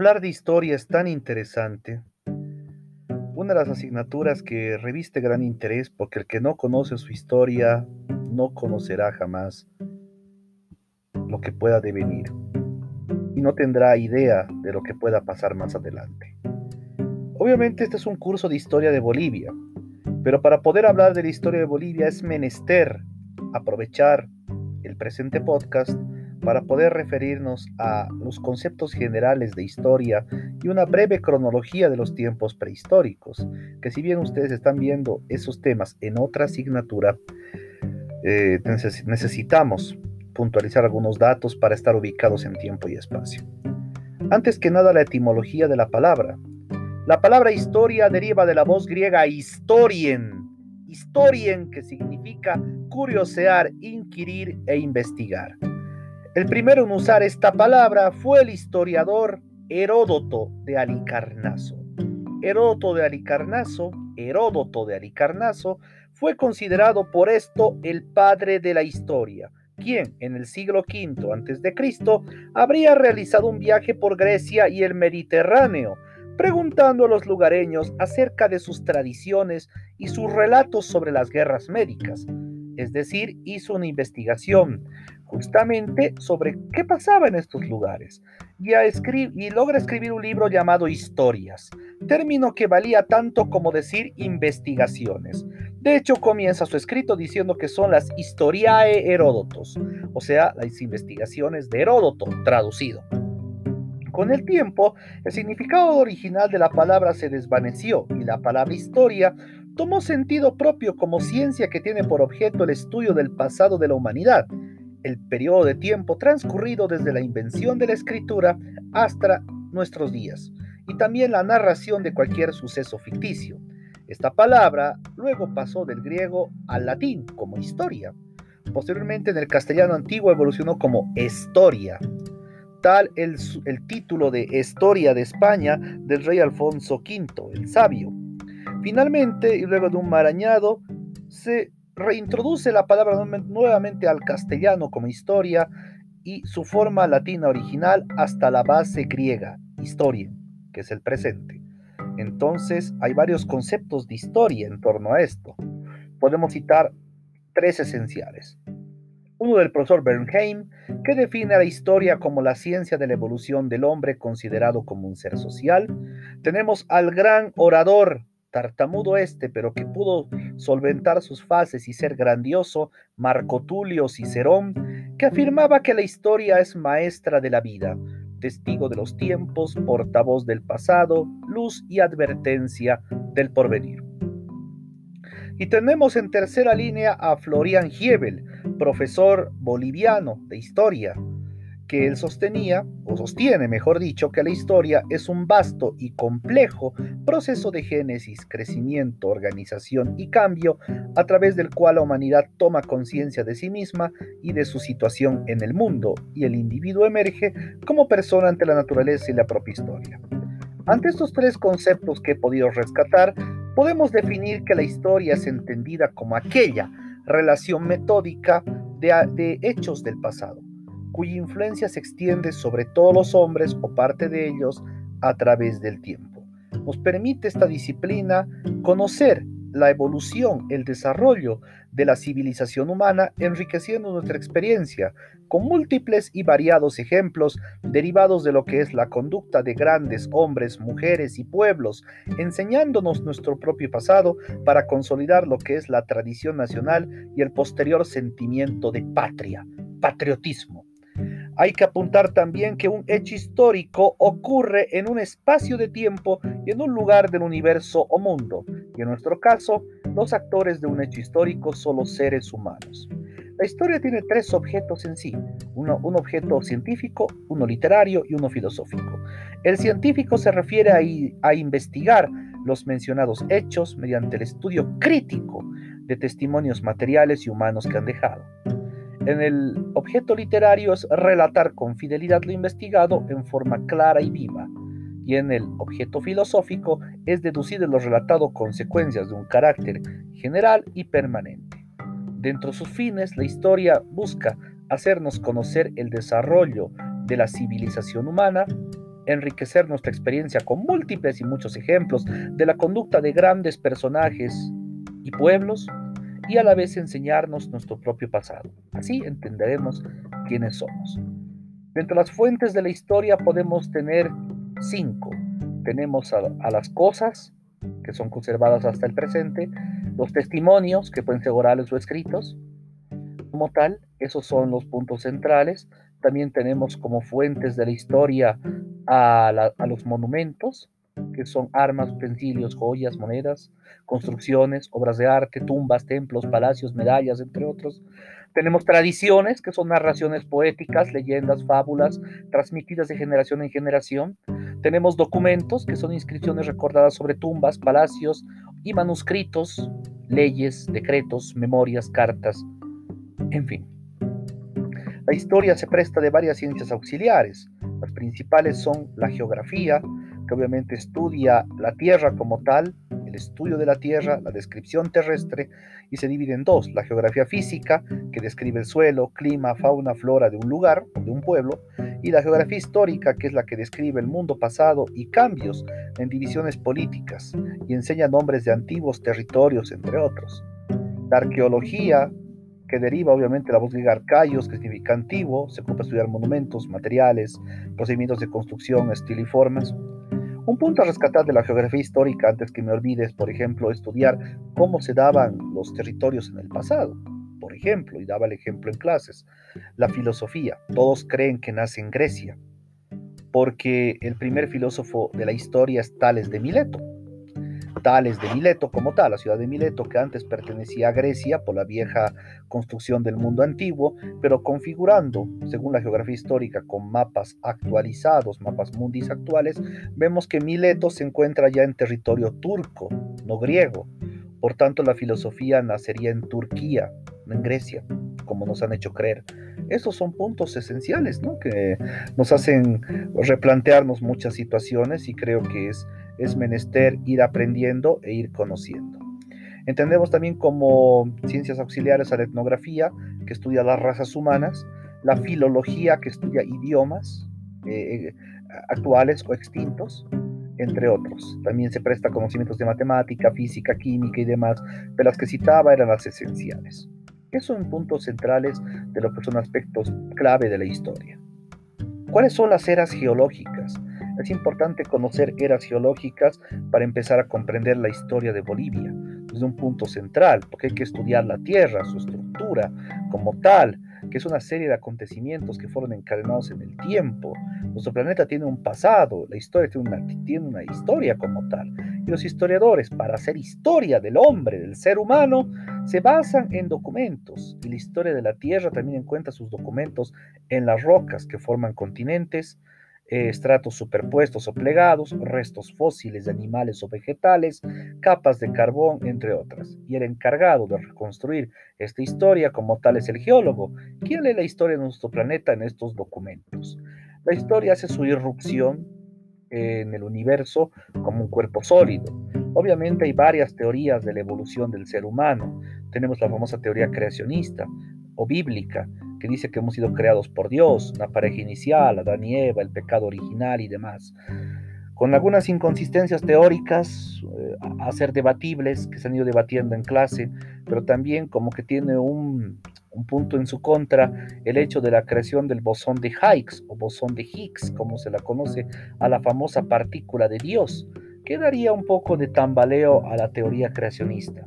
Hablar de historia es tan interesante. Una de las asignaturas que reviste gran interés porque el que no conoce su historia no conocerá jamás lo que pueda devenir y no tendrá idea de lo que pueda pasar más adelante. Obviamente este es un curso de historia de Bolivia, pero para poder hablar de la historia de Bolivia es menester aprovechar el presente podcast para poder referirnos a los conceptos generales de historia y una breve cronología de los tiempos prehistóricos, que si bien ustedes están viendo esos temas en otra asignatura, eh, necesitamos puntualizar algunos datos para estar ubicados en tiempo y espacio. Antes que nada, la etimología de la palabra. La palabra historia deriva de la voz griega historien, historien que significa curiosear, inquirir e investigar. El primero en usar esta palabra fue el historiador Heródoto de Alicarnaso. Heródoto de Alicarnaso, Heródoto de Alicarnaso, fue considerado por esto el padre de la historia, quien en el siglo V a.C. habría realizado un viaje por Grecia y el Mediterráneo, preguntando a los lugareños acerca de sus tradiciones y sus relatos sobre las guerras médicas. Es decir, hizo una investigación justamente sobre qué pasaba en estos lugares y, y logra escribir un libro llamado Historias, término que valía tanto como decir investigaciones. De hecho, comienza su escrito diciendo que son las Historiae Heródotos, o sea, las investigaciones de Heródoto, traducido. Con el tiempo, el significado original de la palabra se desvaneció y la palabra historia tomó sentido propio como ciencia que tiene por objeto el estudio del pasado de la humanidad el periodo de tiempo transcurrido desde la invención de la escritura hasta nuestros días, y también la narración de cualquier suceso ficticio. Esta palabra luego pasó del griego al latín como historia. Posteriormente en el castellano antiguo evolucionó como historia. Tal el, el título de Historia de España del rey Alfonso V, el sabio. Finalmente, y luego de un marañado, se reintroduce la palabra nuevamente al castellano como historia y su forma latina original hasta la base griega, historia, que es el presente. Entonces hay varios conceptos de historia en torno a esto. Podemos citar tres esenciales. Uno del profesor Bernheim, que define a la historia como la ciencia de la evolución del hombre considerado como un ser social. Tenemos al gran orador tartamudo este, pero que pudo solventar sus fases y ser grandioso, Marco Tulio Cicerón, que afirmaba que la historia es maestra de la vida, testigo de los tiempos, portavoz del pasado, luz y advertencia del porvenir. Y tenemos en tercera línea a Florian Giebel, profesor boliviano de historia, que él sostenía, o sostiene mejor dicho, que la historia es un vasto y complejo proceso de génesis, crecimiento, organización y cambio a través del cual la humanidad toma conciencia de sí misma y de su situación en el mundo, y el individuo emerge como persona ante la naturaleza y la propia historia. Ante estos tres conceptos que he podido rescatar, podemos definir que la historia es entendida como aquella relación metódica de, de hechos del pasado cuya influencia se extiende sobre todos los hombres o parte de ellos a través del tiempo. Nos permite esta disciplina conocer la evolución, el desarrollo de la civilización humana, enriqueciendo nuestra experiencia con múltiples y variados ejemplos derivados de lo que es la conducta de grandes hombres, mujeres y pueblos, enseñándonos nuestro propio pasado para consolidar lo que es la tradición nacional y el posterior sentimiento de patria, patriotismo. Hay que apuntar también que un hecho histórico ocurre en un espacio de tiempo y en un lugar del universo o mundo, y en nuestro caso, los actores de un hecho histórico son los seres humanos. La historia tiene tres objetos en sí, uno, un objeto científico, uno literario y uno filosófico. El científico se refiere a, a investigar los mencionados hechos mediante el estudio crítico de testimonios materiales y humanos que han dejado. En el objeto literario es relatar con fidelidad lo investigado en forma clara y viva, y en el objeto filosófico es deducir de lo relatado consecuencias de un carácter general y permanente. Dentro de sus fines, la historia busca hacernos conocer el desarrollo de la civilización humana, enriquecer nuestra experiencia con múltiples y muchos ejemplos de la conducta de grandes personajes y pueblos y a la vez enseñarnos nuestro propio pasado. Así entenderemos quiénes somos. Dentro de las fuentes de la historia podemos tener cinco. Tenemos a, a las cosas, que son conservadas hasta el presente, los testimonios, que pueden ser orales o escritos, como tal, esos son los puntos centrales. También tenemos como fuentes de la historia a, los monumentos, que son armas, utensilios, joyas, monedas, construcciones, obras de arte, tumbas, templos, palacios, medallas, entre otros. Tenemos tradiciones, que son narraciones poéticas, leyendas, fábulas, transmitidas de generación en generación. Tenemos documentos, que son inscripciones recordadas sobre tumbas, palacios y manuscritos, leyes, decretos, memorias, cartas, en fin. La historia se presta de varias ciencias auxiliares. Las principales son la geografía, que obviamente estudia la Tierra como tal, el estudio de la Tierra, la descripción terrestre, y se divide en dos, la geografía física, que describe el suelo, clima, fauna, flora de un lugar de un pueblo, y la geografía histórica, que es la que describe el mundo pasado y cambios en divisiones políticas, y enseña nombres de antiguos territorios, entre otros. La arqueología que deriva obviamente la voz griega arcaios, que significa antiguo, se ocupa estudiar monumentos, materiales, procedimientos de construcción, estilo y formas. Un punto a rescatar de la geografía histórica, antes que me olvides, por ejemplo, estudiar cómo se daban los territorios en el pasado. Por ejemplo, y daba el ejemplo en clases, la filosofía. Todos creen que nace en Grecia, porque el primer filósofo de la historia es Tales de Mileto Tales de Mileto como tal, la ciudad de Mileto que antes pertenecía a Grecia por la vieja construcción del mundo antiguo, pero configurando, según la geografía histórica, con mapas actualizados, mapas mundis actuales, vemos que Mileto se encuentra ya en territorio turco, no griego. Por tanto, la filosofía nacería en Turquía, no en Grecia, como nos han hecho creer. Esos son puntos esenciales, ¿no? Que nos hacen replantearnos muchas situaciones y creo que es es menester ir aprendiendo e ir conociendo. Entendemos también como ciencias auxiliares a la etnografía, que estudia las razas humanas, la filología, que estudia idiomas eh, eh, actuales o extintos, entre otros. También se presta conocimientos de matemática, física, química y demás, pero las que citaba eran las esenciales. Esos son puntos centrales de lo que son aspectos clave de la historia. ¿Cuáles son las eras geológicas? Es importante conocer eras geológicas para empezar a comprender la historia de Bolivia desde un punto central, porque hay que estudiar la Tierra, su estructura como tal, que es una serie de acontecimientos que fueron encadenados en el tiempo. Nuestro planeta tiene un pasado, la historia tiene una, historia como tal. Y los historiadores, para hacer historia del hombre, del ser humano, se basan en documentos. Y la historia de la Tierra también encuentra sus documentos en las rocas que forman continentes, estratos superpuestos o plegados, restos fósiles de animales o vegetales, capas de carbón, entre otras. Y el encargado de reconstruir esta historia como tal es el geólogo, quien lee la historia de nuestro planeta en estos documentos. La historia hace su irrupción en el universo como un cuerpo sólido. Obviamente hay varias teorías de la evolución del ser humano. Tenemos la famosa teoría creacionista o bíblica, que dice que hemos sido creados por Dios, una pareja inicial, Adán y Eva, el pecado original y demás. Con algunas inconsistencias teóricas eh, a ser debatibles que se han ido debatiendo en clase, pero también como que tiene un, un punto en su contra el hecho de la creación del bosón de Higgs o bosón de Higgs, como se la conoce a la famosa partícula de Dios, que daría un poco de tambaleo a la teoría creacionista.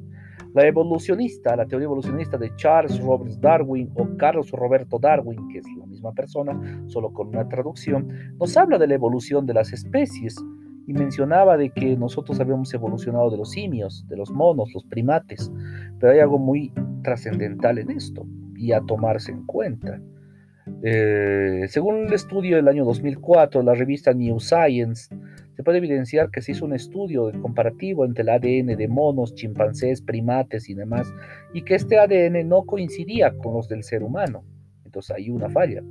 La evolucionista, la teoría evolucionista de Charles Roberts Darwin o Carlos Roberto Darwin, que es la misma persona, solo con una traducción, nos habla de la evolución de las especies y mencionaba de que nosotros habíamos evolucionado de los simios, de los monos, los primates, pero hay algo muy trascendental en esto y a tomarse en cuenta. Eh, según el estudio del año 2004, la revista New Science se puede evidenciar que se hizo un estudio comparativo entre el ADN de monos, chimpancés, primates y demás, y que este ADN no coincidía con los del ser humano. Entonces hay una falla.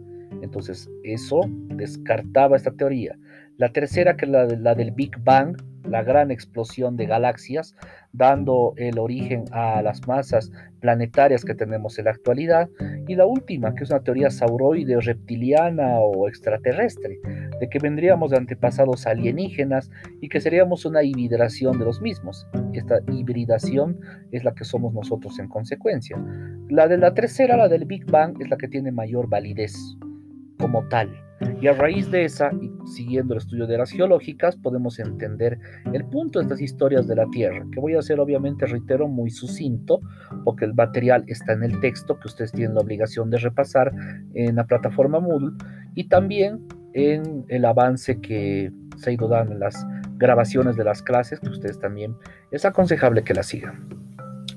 Entonces eso descartaba esta teoría. La tercera, que es la, la del Big Bang, la gran explosión de galaxias, dando el origen a las masas planetarias que tenemos en la actualidad, y la última, que es una teoría sauroide, reptiliana o extraterrestre, de que vendríamos de antepasados alienígenas y que seríamos una hibridación de los mismos. Esta hibridación es la que somos nosotros en consecuencia. La de la tercera, la del Big Bang, es la que tiene mayor validez como tal. Y a raíz de esa, y siguiendo el estudio de las geológicas, podemos entender el punto de estas historias de la Tierra, que voy a hacer obviamente, reitero, muy sucinto, porque el material está en el texto que ustedes tienen la obligación de repasar en la plataforma Moodle y también en el avance que se ha ido dando en las grabaciones de las clases, que ustedes también es aconsejable que las sigan.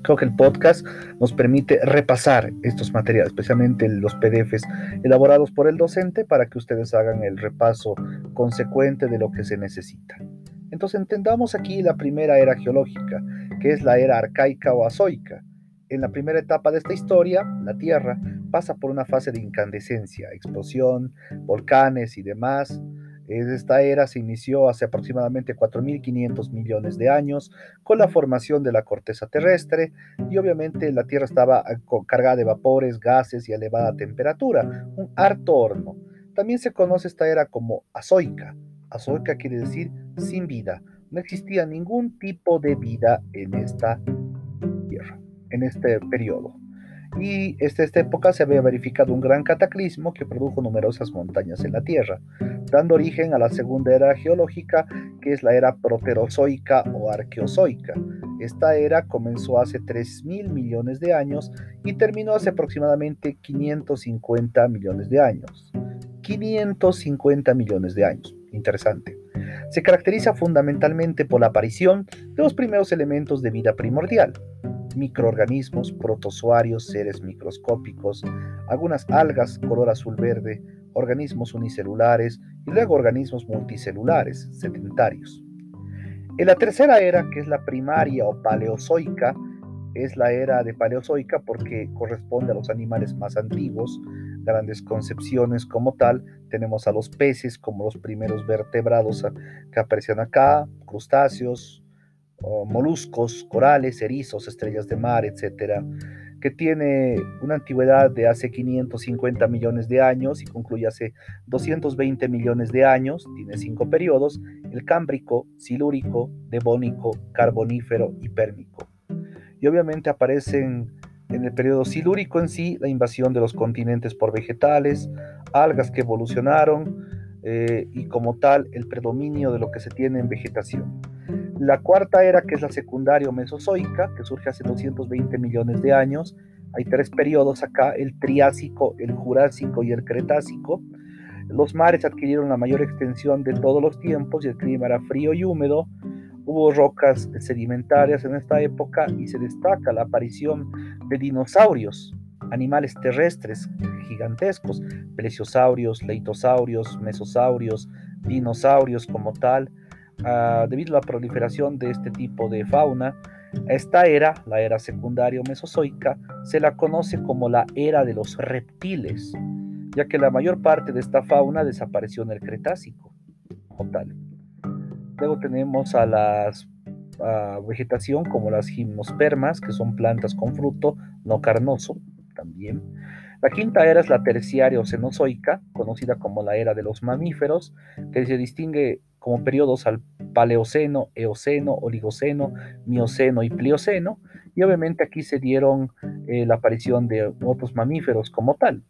Creo que el podcast nos permite repasar estos materiales, especialmente los PDFs elaborados por el docente, para que ustedes hagan el repaso consecuente de lo que se necesita. Entonces entendamos aquí la primera era geológica, que es la era arcaica o azoica. En la primera etapa de esta historia, la Tierra pasa por una fase de incandescencia, explosión, volcanes y demás, esta era se inició hace aproximadamente 4.500 millones de años con la formación de la corteza terrestre y obviamente la Tierra estaba ah, cargada de vapores, gases y elevada temperatura, un harto horno. También se conoce esta era como azoica. Azoica quiere decir sin vida. No existía ningún tipo de vida en esta Tierra, en este periodo y desde esta época se había verificado un gran cataclismo que produjo numerosas montañas en la Tierra, dando origen a la segunda era geológica, que es la era proterozoica o arqueozoica. Esta era comenzó hace 3.000 millones de años y terminó hace aproximadamente 550 millones de años. 550 millones de años. Interesante. Se caracteriza fundamentalmente por la aparición de los primeros elementos de vida primordial, microorganismos, protozoarios, seres microscópicos, algunas algas color azul-verde, organismos unicelulares y luego organismos multicelulares, sedentarios. En la tercera era, que es la primaria o paleozoica, es la era de paleozoica porque corresponde a los animales más antiguos, grandes concepciones como tal. Tenemos a los peces como los primeros vertebrados que aparecen acá, crustáceos, moluscos, corales, erizos, estrellas de mar, etcétera, que tiene una antigüedad de hace 550 millones de años y concluye hace 220 millones de años, tiene cinco periodos, el cámbrico, silúrico, devónico, carbonífero y pérmico. Y obviamente aparecen en el periodo silúrico en sí la invasión de los continentes por vegetales, algas que evolucionaron eh, y como tal el predominio de lo que se tiene en vegetación. La cuarta era, que es la secundaria mesozoica, que surge hace 220 millones de años. Hay tres periodos acá, el Triásico, el Jurásico y el Cretácico. Los mares adquirieron la mayor extensión de todos los tiempos y el clima era frío y húmedo. Hubo rocas sedimentarias en esta época y se destaca la aparición de dinosaurios, animales terrestres gigantescos, plesiosaurios, leitosaurios, mesosaurios, dinosaurios como tal, Ah, debido a la proliferación de este tipo de fauna, esta era, la era secundaria mesozoica, se la conoce como la era de los reptiles, ya que la mayor parte de esta fauna desapareció en el Cretácico. Luego tenemos a la vegetación como las gimnospermas, que son plantas con fruto no carnoso también. La quinta era es la terciaria o cenozoica, conocida como la era de los mamíferos, que se distingue como periodos al Paleoceno, Eoceno, Oligoceno, Mioceno y Plioceno, y obviamente aquí se dieron eh, la aparición de otros mamíferos como tal.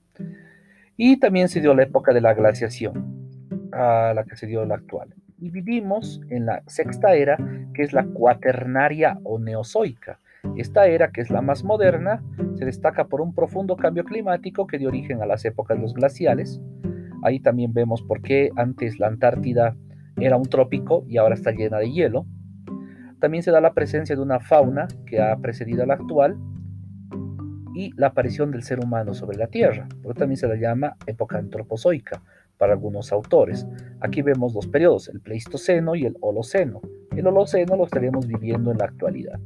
Y también se dio la época de la glaciación, a la que se dio la actual. Y vivimos en la sexta era, que es la cuaternaria o neozoica. Esta era, que es la más moderna, se destaca por un profundo cambio climático que dio origen a las épocas de los glaciales. Ahí también vemos por qué antes la Antártida era un trópico y ahora está llena de hielo. También se da la presencia de una fauna que ha precedido a la actual y la aparición del ser humano sobre la Tierra, pero también se la llama época antropozoica para algunos autores. Aquí vemos dos periodos, el Pleistoceno y el Holoceno. El Holoceno lo estaríamos viviendo en la actualidad.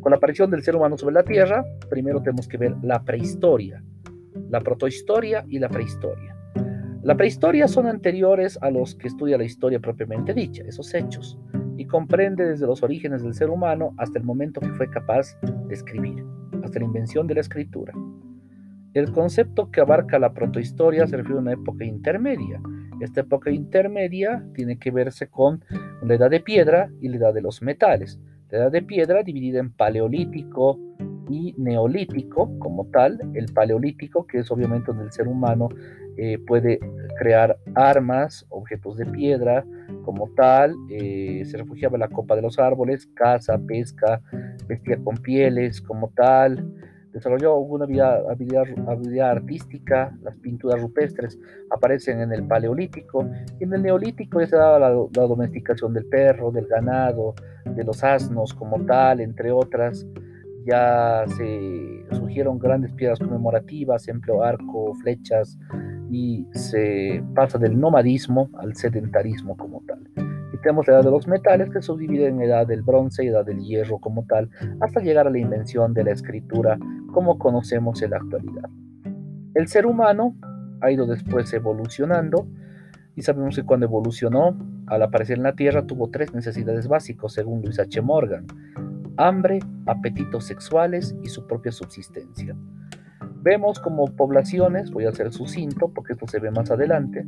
Con la aparición del ser humano sobre la Tierra, primero tenemos que ver la prehistoria, la protohistoria y la prehistoria. La prehistoria son anteriores a los que estudia la historia propiamente dicha, esos hechos. y comprende desde los orígenes del ser humano hasta el momento que fue capaz de escribir, hasta la invención de la escritura. El concepto que abarca la protohistoria se refiere a una época intermedia. Esta época intermedia tiene que verse con la edad de piedra y la edad de los metales. Edad de piedra dividida en paleolítico y neolítico como tal. El paleolítico, que es obviamente donde el ser humano eh, puede crear armas, objetos de piedra como tal, eh, se refugiaba en la copa de los árboles, caza, pesca, vestía con pieles como tal, desarrolló una habilidad, artística, las pinturas rupestres aparecen en el paleolítico y en el neolítico ya se daba la, domesticación del perro, del ganado, de los asnos como tal, entre otras. Ya se surgieron grandes piedras conmemorativas, empleo arco, flechas, y se pasa del nomadismo al sedentarismo como tal. Tenemos la edad de los metales que se subdivide en edad del bronce y edad del hierro como tal, hasta llegar a la invención de la escritura como conocemos en la actualidad. El ser humano ha ido después evolucionando y sabemos que cuando evolucionó, al aparecer en la Tierra, tuvo tres necesidades básicas, según Luis H. Morgan. Hambre, apetitos sexuales y su propia subsistencia. Vemos como poblaciones, voy a hacer sucinto porque esto se ve más adelante,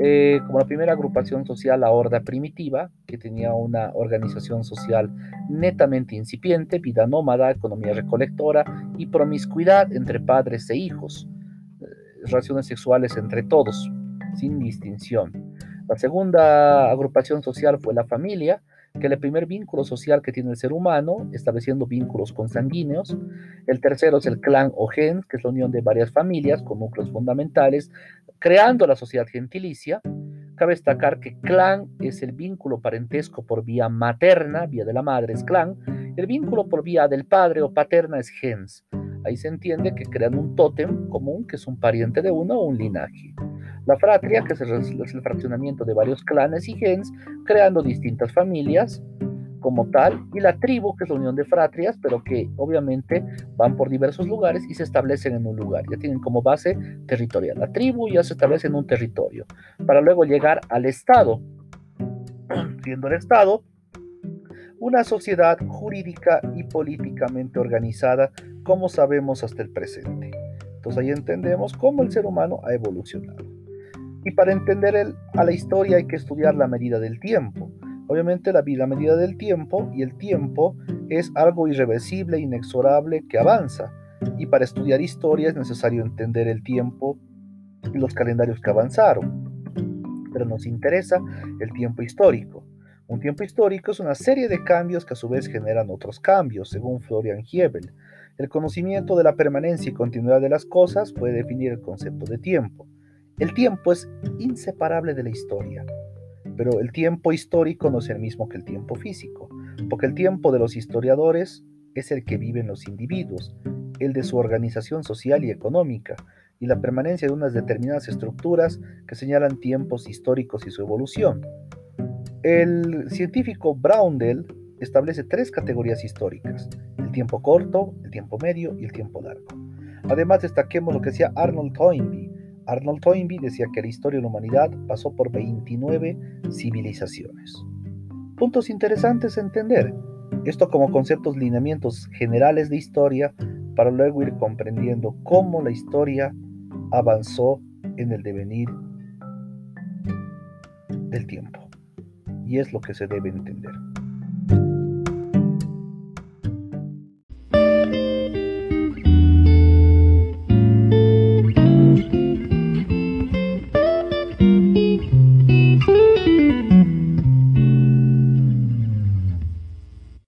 eh, como la primera agrupación social, la horda primitiva, que tenía una organización social netamente incipiente, vida nómada, economía recolectora y promiscuidad entre padres e hijos, eh, relaciones sexuales entre todos, sin distinción. La segunda agrupación social fue la familia, que el primer vínculo social que tiene el ser humano, estableciendo vínculos consanguíneos. El tercero es el clan o gen, que es la unión de varias familias con núcleos fundamentales, creando la sociedad gentilicia. Cabe destacar que clan es el vínculo parentesco por vía materna, vía de la madre es clan, el vínculo por vía del padre o paterna es gens. Ahí se entiende que crean un tótem común, que es un pariente de uno o un linaje. La fratria, que es el, fraccionamiento de varios clanes y gens, creando distintas familias como tal, y la tribu, que es la unión de fratrias, pero que obviamente van por diversos lugares y se establecen en un lugar. Ya tienen como base territorial. La tribu ya se establece en un territorio, para luego llegar al Estado. Siendo el Estado una sociedad jurídica y políticamente organizada, como sabemos hasta el presente. Entonces ahí entendemos cómo el ser humano ha evolucionado. Y para entender a la historia hay que estudiar la medida del tiempo. Obviamente la, la medida del tiempo y el tiempo es algo irreversible, inexorable, que avanza. Y para estudiar historia es necesario entender el tiempo y los calendarios que avanzaron. Pero nos interesa el tiempo histórico. Un tiempo histórico es una serie de cambios que a su vez generan otros cambios, según Florian Hebel. El conocimiento de la permanencia y continuidad de las cosas puede definir el concepto de tiempo. El tiempo es inseparable de la historia, pero el tiempo histórico no es el mismo que el tiempo físico, porque el tiempo de los historiadores es el que viven los individuos, el de su organización social y económica, y la permanencia de unas determinadas estructuras que señalan tiempos históricos y su evolución. El científico Braundel establece tres categorías históricas, el tiempo corto, el tiempo medio y el tiempo largo. Además destaquemos lo que decía Arnold Toynbee, Arnold Toynbee decía que la historia de la humanidad pasó por 29 civilizaciones. Puntos interesantes a entender. Esto como conceptos lineamientos generales de historia para luego ir comprendiendo cómo la historia avanzó en el devenir del tiempo. Y es lo que se debe entender.